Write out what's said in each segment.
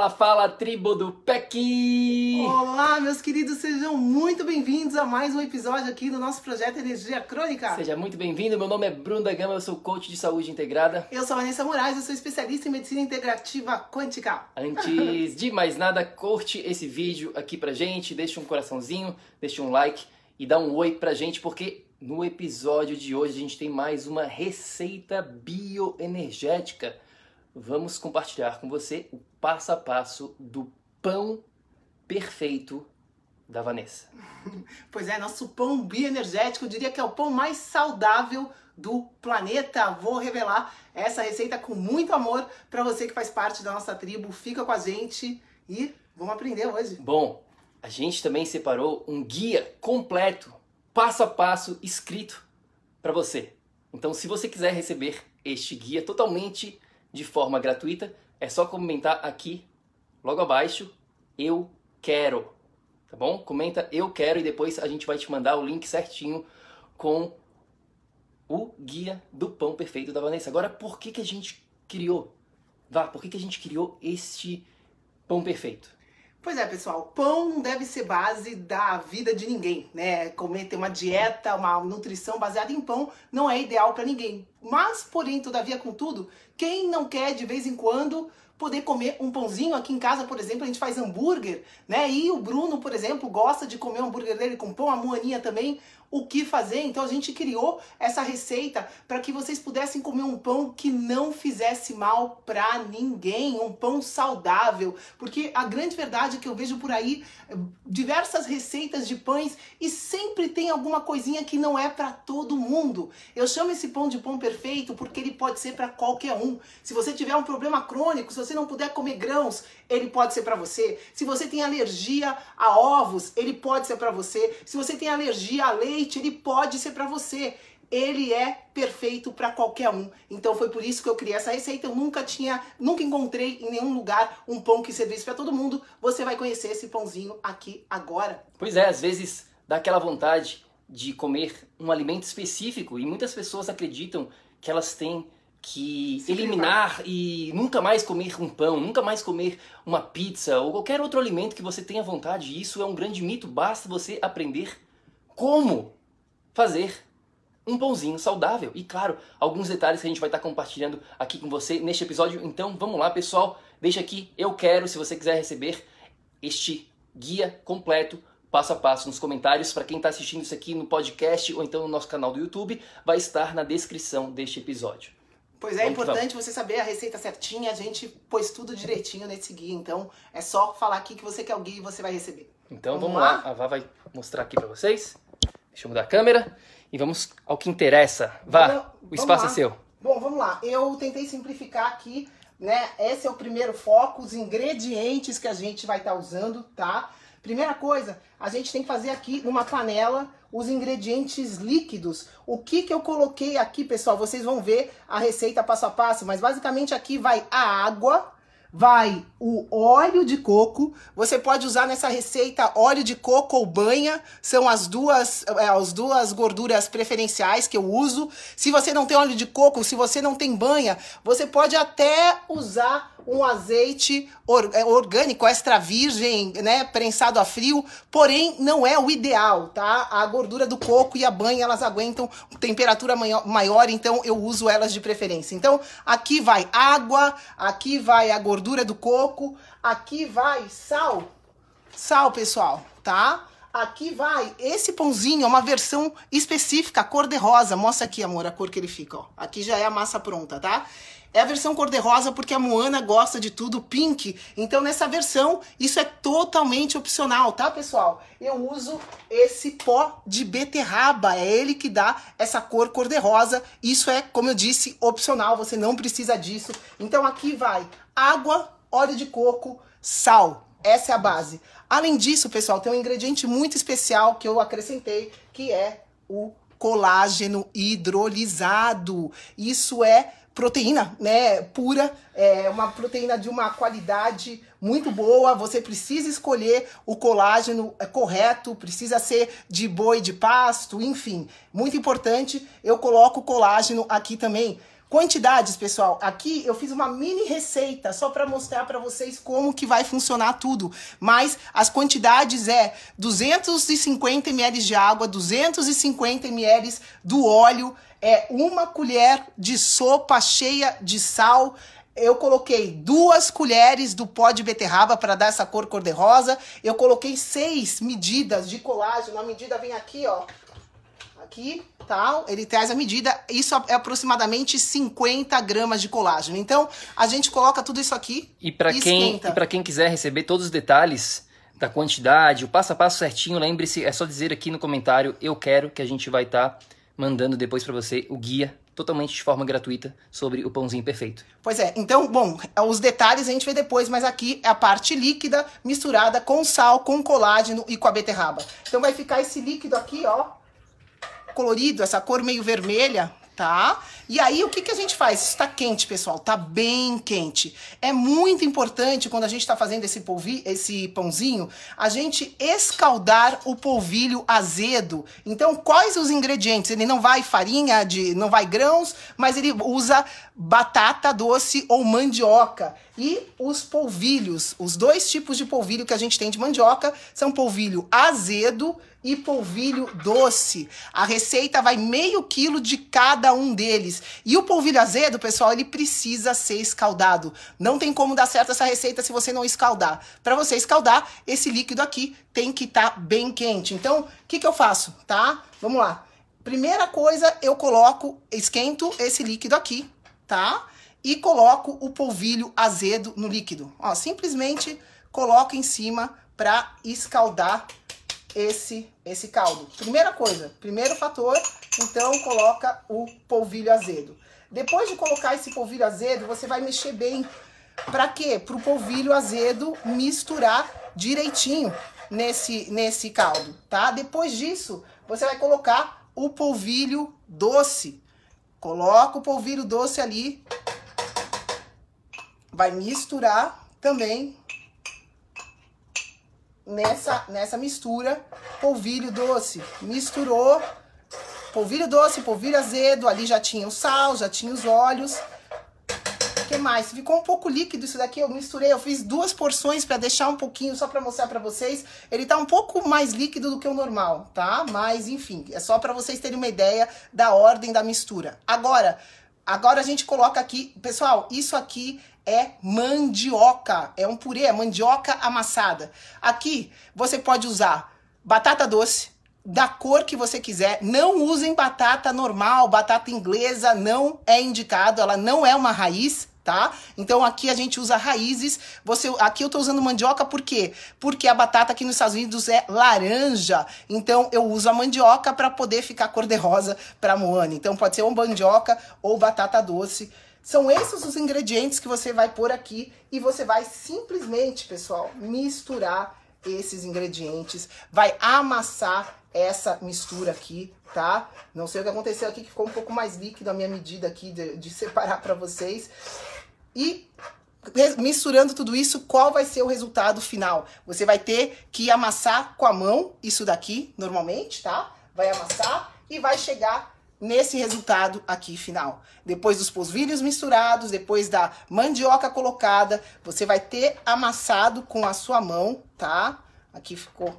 Fala, fala, tribo do PEC! Olá, meus queridos, sejam muito bem-vindos a mais um episódio aqui do nosso projeto Energia Crônica. Seja muito bem-vindo, meu nome é Bruno da Gama, eu sou coach de saúde integrada. Eu sou Vanessa Moraes, eu sou especialista em medicina integrativa quântica. Antes de mais nada, curte esse vídeo aqui pra gente, deixa um coraçãozinho, deixa um like e dá um oi pra gente, porque no episódio de hoje a gente tem mais uma receita bioenergética vamos compartilhar com você o passo a passo do pão perfeito da Vanessa. Pois é, nosso pão bioenergético, eu diria que é o pão mais saudável do planeta. Vou revelar essa receita com muito amor para você que faz parte da nossa tribo. Fica com a gente e vamos aprender hoje. Bom, a gente também separou um guia completo, passo a passo, escrito para você. Então, se você quiser receber este guia totalmente de forma gratuita, é só comentar aqui, logo abaixo, eu quero, tá bom? Comenta eu quero e depois a gente vai te mandar o link certinho com o guia do pão perfeito da Vanessa. Agora, por que, que a gente criou? Vá, por que, que a gente criou este pão perfeito? Pois é, pessoal, pão não deve ser base da vida de ninguém, né? Comer, ter uma dieta, uma nutrição baseada em pão não é ideal para ninguém. Mas, porém, todavia, contudo, quem não quer de vez em quando poder comer um pãozinho. Aqui em casa, por exemplo, a gente faz hambúrguer, né? E o Bruno, por exemplo, gosta de comer o hambúrguer dele com pão, a Moaninha também. O que fazer? Então a gente criou essa receita para que vocês pudessem comer um pão que não fizesse mal para ninguém, um pão saudável. Porque a grande verdade é que eu vejo por aí diversas receitas de pães e sempre tem alguma coisinha que não é para todo mundo. Eu chamo esse pão de pão perfeito porque ele pode ser para qualquer um. Se você tiver um problema crônico, se você não puder comer grãos, ele pode ser para você. Se você tem alergia a ovos, ele pode ser para você. Se você tem alergia a leite, ele pode ser para você. Ele é perfeito para qualquer um. Então foi por isso que eu criei essa receita. Eu nunca tinha, nunca encontrei em nenhum lugar um pão que servisse para todo mundo. Você vai conhecer esse pãozinho aqui agora. Pois é, às vezes dá aquela vontade de comer um alimento específico e muitas pessoas acreditam que elas têm que Se eliminar privar. e nunca mais comer um pão, nunca mais comer uma pizza ou qualquer outro alimento que você tenha vontade. Isso é um grande mito, basta você aprender como fazer um pãozinho saudável. E claro, alguns detalhes que a gente vai estar compartilhando aqui com você neste episódio. Então vamos lá, pessoal. Deixa aqui, eu quero, se você quiser receber este guia completo passo a passo nos comentários. Para quem está assistindo isso aqui no podcast ou então no nosso canal do YouTube, vai estar na descrição deste episódio. Pois é, é importante você saber a receita certinha, a gente pôs tudo direitinho nesse guia, então é só falar aqui que você quer o guia e você vai receber. Então vamos, vamos lá? lá, a Vá vai mostrar aqui para vocês. Deixa eu mudar a câmera e vamos ao que interessa. Vá, vamos, o espaço é seu. Bom, vamos lá. Eu tentei simplificar aqui, né? Esse é o primeiro foco, os ingredientes que a gente vai estar tá usando, tá? Primeira coisa, a gente tem que fazer aqui numa panela os ingredientes líquidos. O que que eu coloquei aqui, pessoal? Vocês vão ver a receita passo a passo, mas basicamente aqui vai a água, vai o óleo de coco. Você pode usar nessa receita óleo de coco ou banha, são as duas, é, as duas gorduras preferenciais que eu uso. Se você não tem óleo de coco, se você não tem banha, você pode até usar um azeite é, orgânico, extra virgem, né, prensado a frio, porém não é o ideal, tá? A gordura do coco e a banha, elas aguentam temperatura maior, então eu uso elas de preferência. Então, aqui vai água, aqui vai a gordura do coco, aqui vai sal. Sal, pessoal, tá? Aqui vai, esse pãozinho é uma versão específica, cor de rosa. Mostra aqui, amor, a cor que ele fica, ó. Aqui já é a massa pronta, tá? É a versão cor-de-rosa porque a Moana gosta de tudo pink. Então, nessa versão, isso é totalmente opcional, tá, pessoal? Eu uso esse pó de beterraba. É ele que dá essa cor cor-de-rosa. Isso é, como eu disse, opcional. Você não precisa disso. Então, aqui vai água, óleo de coco, sal. Essa é a base. Além disso, pessoal, tem um ingrediente muito especial que eu acrescentei, que é o colágeno hidrolisado. Isso é proteína, né, pura, é uma proteína de uma qualidade muito boa. Você precisa escolher o colágeno é, correto, precisa ser de boi de pasto, enfim, muito importante. Eu coloco colágeno aqui também. Quantidades, pessoal. Aqui eu fiz uma mini receita só para mostrar para vocês como que vai funcionar tudo. Mas as quantidades é 250 ml de água, 250 ml do óleo, é uma colher de sopa cheia de sal. Eu coloquei duas colheres do pó de beterraba para dar essa cor cor-de-rosa. Eu coloquei seis medidas de colágeno. A medida vem aqui, ó. Aqui, tal. Ele traz a medida. Isso é aproximadamente 50 gramas de colágeno. Então, a gente coloca tudo isso aqui e para quem e para quem quiser receber todos os detalhes da quantidade, o passo a passo certinho, lembre-se, é só dizer aqui no comentário, eu quero que a gente vai estar tá mandando depois para você o guia totalmente de forma gratuita sobre o pãozinho perfeito. Pois é, então, bom, os detalhes a gente vê depois, mas aqui é a parte líquida misturada com sal, com colágeno e com a beterraba. Então vai ficar esse líquido aqui, ó, colorido, essa cor meio vermelha, tá? E aí, o que, que a gente faz? Está quente, pessoal, tá bem quente. É muito importante, quando a gente está fazendo esse, polvi esse pãozinho, a gente escaldar o polvilho azedo. Então, quais os ingredientes? Ele não vai farinha, de, não vai grãos, mas ele usa batata doce ou mandioca. E os polvilhos, os dois tipos de polvilho que a gente tem de mandioca, são polvilho azedo e polvilho doce. A receita vai meio quilo de cada um deles. E o polvilho azedo, pessoal, ele precisa ser escaldado. Não tem como dar certo essa receita se você não escaldar. Para você escaldar, esse líquido aqui tem que estar tá bem quente. Então, o que, que eu faço, tá? Vamos lá. Primeira coisa, eu coloco, esquento esse líquido aqui, tá? E coloco o polvilho azedo no líquido. Ó, simplesmente coloco em cima para escaldar esse esse caldo. Primeira coisa, primeiro fator, então coloca o polvilho azedo. Depois de colocar esse polvilho azedo, você vai mexer bem. Para quê? Para o polvilho azedo misturar direitinho nesse nesse caldo, tá? Depois disso, você vai colocar o polvilho doce. Coloca o polvilho doce ali. Vai misturar também nessa, nessa mistura polvilho doce. Misturou polvilho doce, polvilho azedo, ali já tinha o sal, já tinha os óleos. O que mais? Ficou um pouco líquido isso daqui, eu misturei, eu fiz duas porções para deixar um pouquinho, só para mostrar para vocês. Ele tá um pouco mais líquido do que o normal, tá? Mas, enfim, é só para vocês terem uma ideia da ordem da mistura. Agora, agora a gente coloca aqui, pessoal, isso aqui é mandioca. É um purê, é mandioca amassada. Aqui você pode usar batata doce, da cor que você quiser. Não usem batata normal, batata inglesa não é indicado, ela não é uma raiz, tá? Então aqui a gente usa raízes. Você, aqui eu tô usando mandioca por quê? Porque a batata aqui nos Estados Unidos é laranja. Então eu uso a mandioca para poder ficar cor de rosa para Moana. Então pode ser ou mandioca ou batata doce. São esses os ingredientes que você vai pôr aqui e você vai simplesmente, pessoal, misturar esses ingredientes, vai amassar essa mistura aqui, tá? Não sei o que aconteceu aqui, que ficou um pouco mais líquido a minha medida aqui de, de separar para vocês. E misturando tudo isso, qual vai ser o resultado final? Você vai ter que amassar com a mão isso daqui, normalmente, tá? Vai amassar e vai chegar nesse resultado aqui final. Depois dos polvilhos misturados, depois da mandioca colocada, você vai ter amassado com a sua mão, tá? Aqui ficou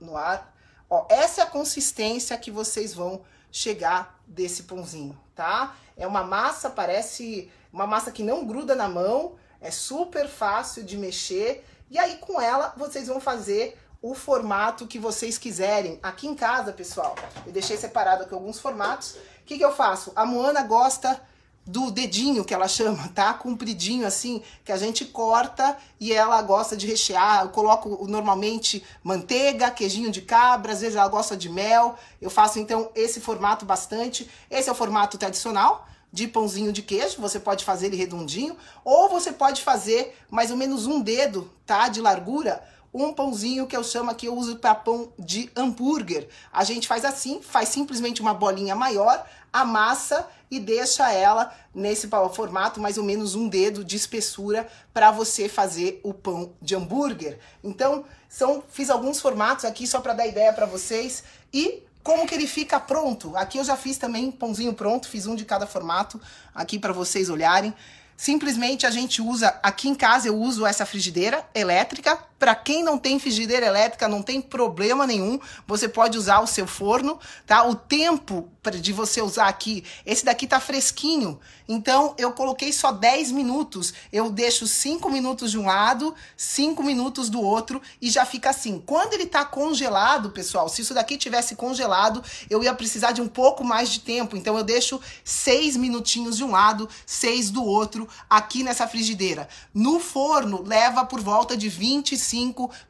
no ar. Ó, essa é a consistência que vocês vão chegar desse pãozinho, tá? É uma massa, parece uma massa que não gruda na mão, é super fácil de mexer. E aí com ela vocês vão fazer o formato que vocês quiserem. Aqui em casa, pessoal, eu deixei separado aqui alguns formatos. O que, que eu faço? A Moana gosta do dedinho que ela chama, tá? Compridinho assim, que a gente corta e ela gosta de rechear. Eu coloco normalmente manteiga, queijinho de cabra, às vezes ela gosta de mel. Eu faço então esse formato bastante. Esse é o formato tradicional de pãozinho de queijo, você pode fazer ele redondinho, ou você pode fazer mais ou menos um dedo, tá, de largura, um pãozinho que eu chamo que eu uso para pão de hambúrguer. A gente faz assim, faz simplesmente uma bolinha maior, amassa e deixa ela nesse formato mais ou menos um dedo de espessura para você fazer o pão de hambúrguer. Então, são fiz alguns formatos aqui só para dar ideia para vocês e como que ele fica pronto. Aqui eu já fiz também pãozinho pronto, fiz um de cada formato aqui para vocês olharem. Simplesmente a gente usa, aqui em casa eu uso essa frigideira elétrica. Para quem não tem frigideira elétrica, não tem problema nenhum. Você pode usar o seu forno, tá? O tempo de você usar aqui, esse daqui tá fresquinho. Então eu coloquei só 10 minutos. Eu deixo 5 minutos de um lado, 5 minutos do outro e já fica assim. Quando ele tá congelado, pessoal, se isso daqui tivesse congelado, eu ia precisar de um pouco mais de tempo. Então eu deixo 6 minutinhos de um lado, 6 do outro aqui nessa frigideira. No forno leva por volta de 25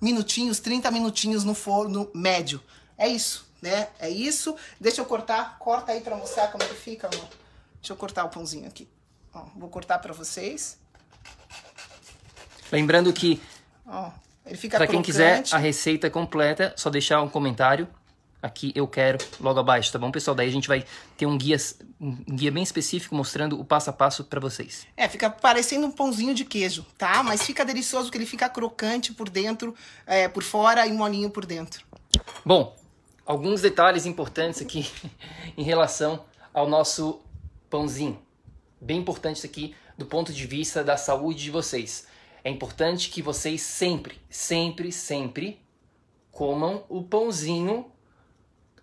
minutinhos, 30 minutinhos no forno médio. É isso, né? É isso. Deixa eu cortar, corta aí para mostrar como que fica, amor. Deixa eu cortar o pãozinho aqui. Ó, vou cortar para vocês. Lembrando que Ó, ele fica para quem quiser a receita completa, só deixar um comentário aqui eu quero logo abaixo, tá bom, pessoal? Daí a gente vai ter um guia, um guia bem específico mostrando o passo a passo para vocês. É, fica parecendo um pãozinho de queijo, tá? Mas fica delicioso porque ele fica crocante por dentro, é, por fora e molinho por dentro. Bom, alguns detalhes importantes aqui em relação ao nosso pãozinho. Bem importante isso aqui do ponto de vista da saúde de vocês. É importante que vocês sempre, sempre, sempre comam o pãozinho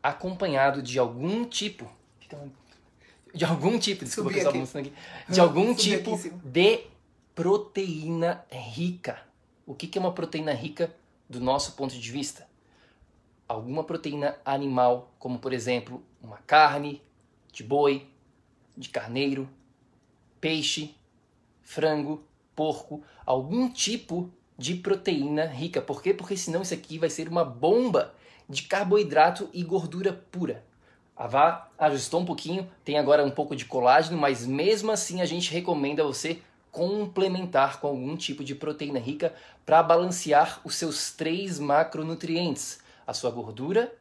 acompanhado de algum tipo de algum tipo, desculpa que eu aqui, de algum tipo de proteína rica. O que é uma proteína rica do nosso ponto de vista? Alguma proteína animal, como por exemplo uma carne de boi, de carneiro, peixe, frango, porco, algum tipo de proteína rica. Por quê? Porque senão isso aqui vai ser uma bomba de carboidrato e gordura pura. A Vá ajustou um pouquinho, tem agora um pouco de colágeno, mas mesmo assim a gente recomenda você complementar com algum tipo de proteína rica para balancear os seus três macronutrientes: a sua gordura,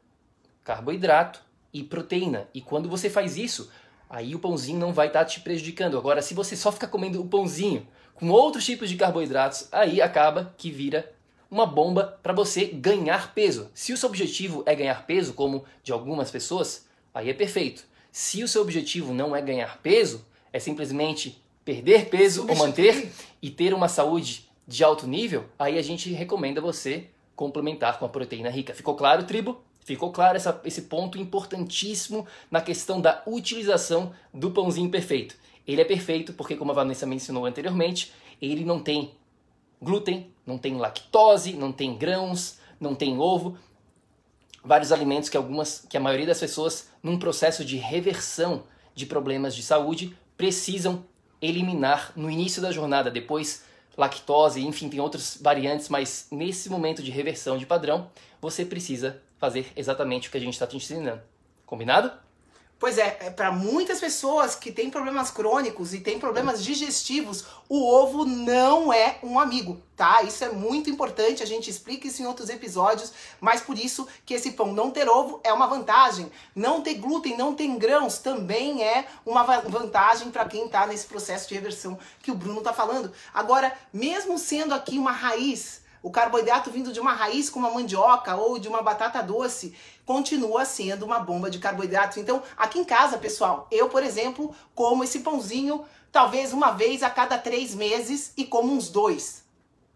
carboidrato e proteína. E quando você faz isso, aí o pãozinho não vai estar tá te prejudicando. Agora, se você só ficar comendo o pãozinho com outros tipos de carboidratos, aí acaba que vira uma bomba para você ganhar peso. Se o seu objetivo é ganhar peso, como de algumas pessoas, aí é perfeito. Se o seu objetivo não é ganhar peso, é simplesmente perder peso ou manter e ter uma saúde de alto nível, aí a gente recomenda você complementar com a proteína rica. Ficou claro, tribo? Ficou claro essa, esse ponto importantíssimo na questão da utilização do pãozinho perfeito. Ele é perfeito porque, como a Vanessa mencionou anteriormente, ele não tem glúten, não tem lactose, não tem grãos, não tem ovo, vários alimentos que algumas, que a maioria das pessoas, num processo de reversão de problemas de saúde, precisam eliminar no início da jornada, depois lactose, enfim, tem outras variantes, mas nesse momento de reversão de padrão, você precisa fazer exatamente o que a gente está te ensinando. Combinado? Pois é, é para muitas pessoas que têm problemas crônicos e têm problemas digestivos, o ovo não é um amigo, tá? Isso é muito importante, a gente explica isso em outros episódios, mas por isso que esse pão não ter ovo é uma vantagem. Não ter glúten, não ter grãos também é uma vantagem para quem está nesse processo de reversão que o Bruno está falando. Agora, mesmo sendo aqui uma raiz o carboidrato vindo de uma raiz como a mandioca ou de uma batata doce continua sendo uma bomba de carboidratos. Então, aqui em casa, pessoal, eu, por exemplo, como esse pãozinho talvez uma vez a cada três meses e como uns dois.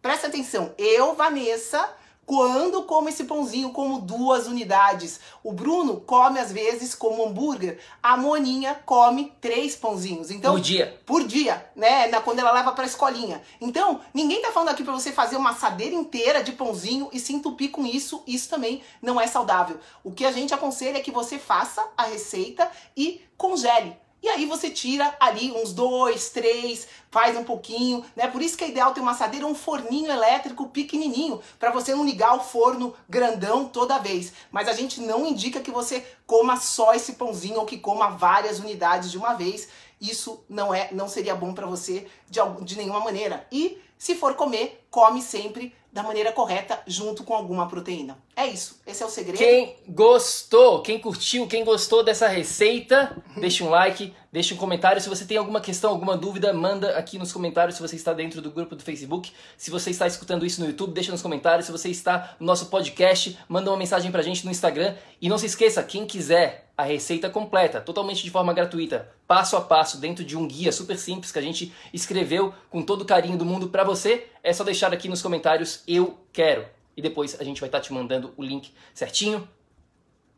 Presta atenção, eu, Vanessa, quando como esse pãozinho como duas unidades. O Bruno come às vezes como hambúrguer. A Moninha come três pãozinhos. Então, por dia. Por dia, né? Na, quando ela leva pra escolinha. Então, ninguém tá falando aqui para você fazer uma assadeira inteira de pãozinho e se entupir com isso. Isso também não é saudável. O que a gente aconselha é que você faça a receita e congele. E aí você tira ali uns dois, três, faz um pouquinho, né? Por isso que é ideal ter uma assadeira um forninho elétrico pequenininho, para você não ligar o forno grandão toda vez. Mas a gente não indica que você coma só esse pãozinho ou que coma várias unidades de uma vez. Isso não é, não seria bom para você de, de nenhuma maneira. E se for comer, come sempre da maneira correta junto com alguma proteína. É isso, esse é o segredo. Quem gostou, quem curtiu, quem gostou dessa receita, deixa um like, deixa um comentário. Se você tem alguma questão, alguma dúvida, manda aqui nos comentários se você está dentro do grupo do Facebook. Se você está escutando isso no YouTube, deixa nos comentários. Se você está no nosso podcast, manda uma mensagem pra gente no Instagram. E não se esqueça, quem quiser a receita completa, totalmente de forma gratuita, passo a passo, dentro de um guia super simples que a gente escreveu com todo o carinho do mundo para você, é só deixar aqui nos comentários eu quero. E depois a gente vai estar tá te mandando o link certinho.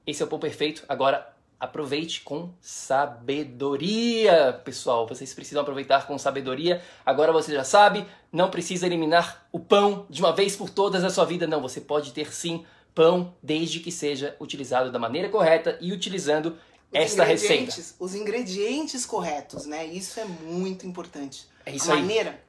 Esse é o pão perfeito. Agora aproveite com sabedoria, pessoal. Vocês precisam aproveitar com sabedoria. Agora você já sabe, não precisa eliminar o pão de uma vez por todas na sua vida. Não, você pode ter sim pão desde que seja utilizado da maneira correta e utilizando os esta receita. Os ingredientes corretos, né? Isso é muito importante. É isso A aí. maneira.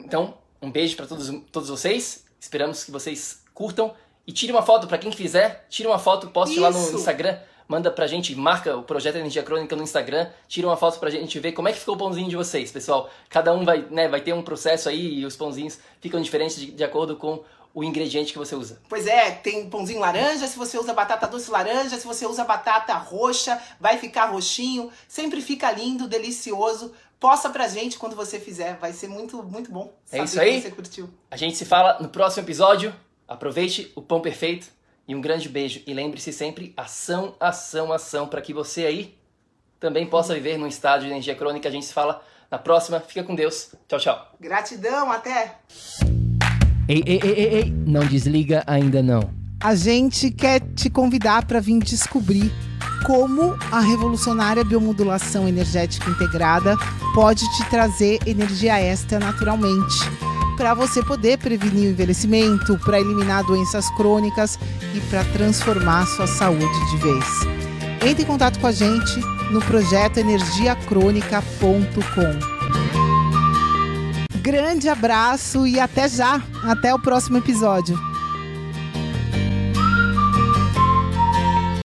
Então, um beijo para todos, todos vocês. Esperamos que vocês curtam. E tire uma foto, para quem quiser, tire uma foto, poste lá no Instagram. Manda pra gente, marca o Projeto Energia Crônica no Instagram, tira uma foto pra gente ver como é que ficou o pãozinho de vocês, pessoal. Cada um vai, né, vai ter um processo aí e os pãozinhos ficam diferentes de, de acordo com o ingrediente que você usa. Pois é, tem pãozinho laranja, se você usa batata doce laranja, se você usa batata roxa, vai ficar roxinho, sempre fica lindo, delicioso. Posta pra gente quando você fizer, vai ser muito, muito bom. É isso aí. você curtiu. A gente se fala no próximo episódio. Aproveite o pão perfeito e um grande beijo. E lembre-se sempre: ação, ação, ação, para que você aí também possa viver num estado de energia crônica. A gente se fala na próxima. Fica com Deus. Tchau, tchau. Gratidão, até! Ei, ei, ei, ei, ei, não desliga ainda não. A gente quer te convidar para vir descobrir como a revolucionária biomodulação energética integrada pode te trazer energia extra naturalmente, para você poder prevenir o envelhecimento, para eliminar doenças crônicas e para transformar sua saúde de vez. Entre em contato com a gente no projeto energiacrônica.com. Grande abraço e até já! Até o próximo episódio.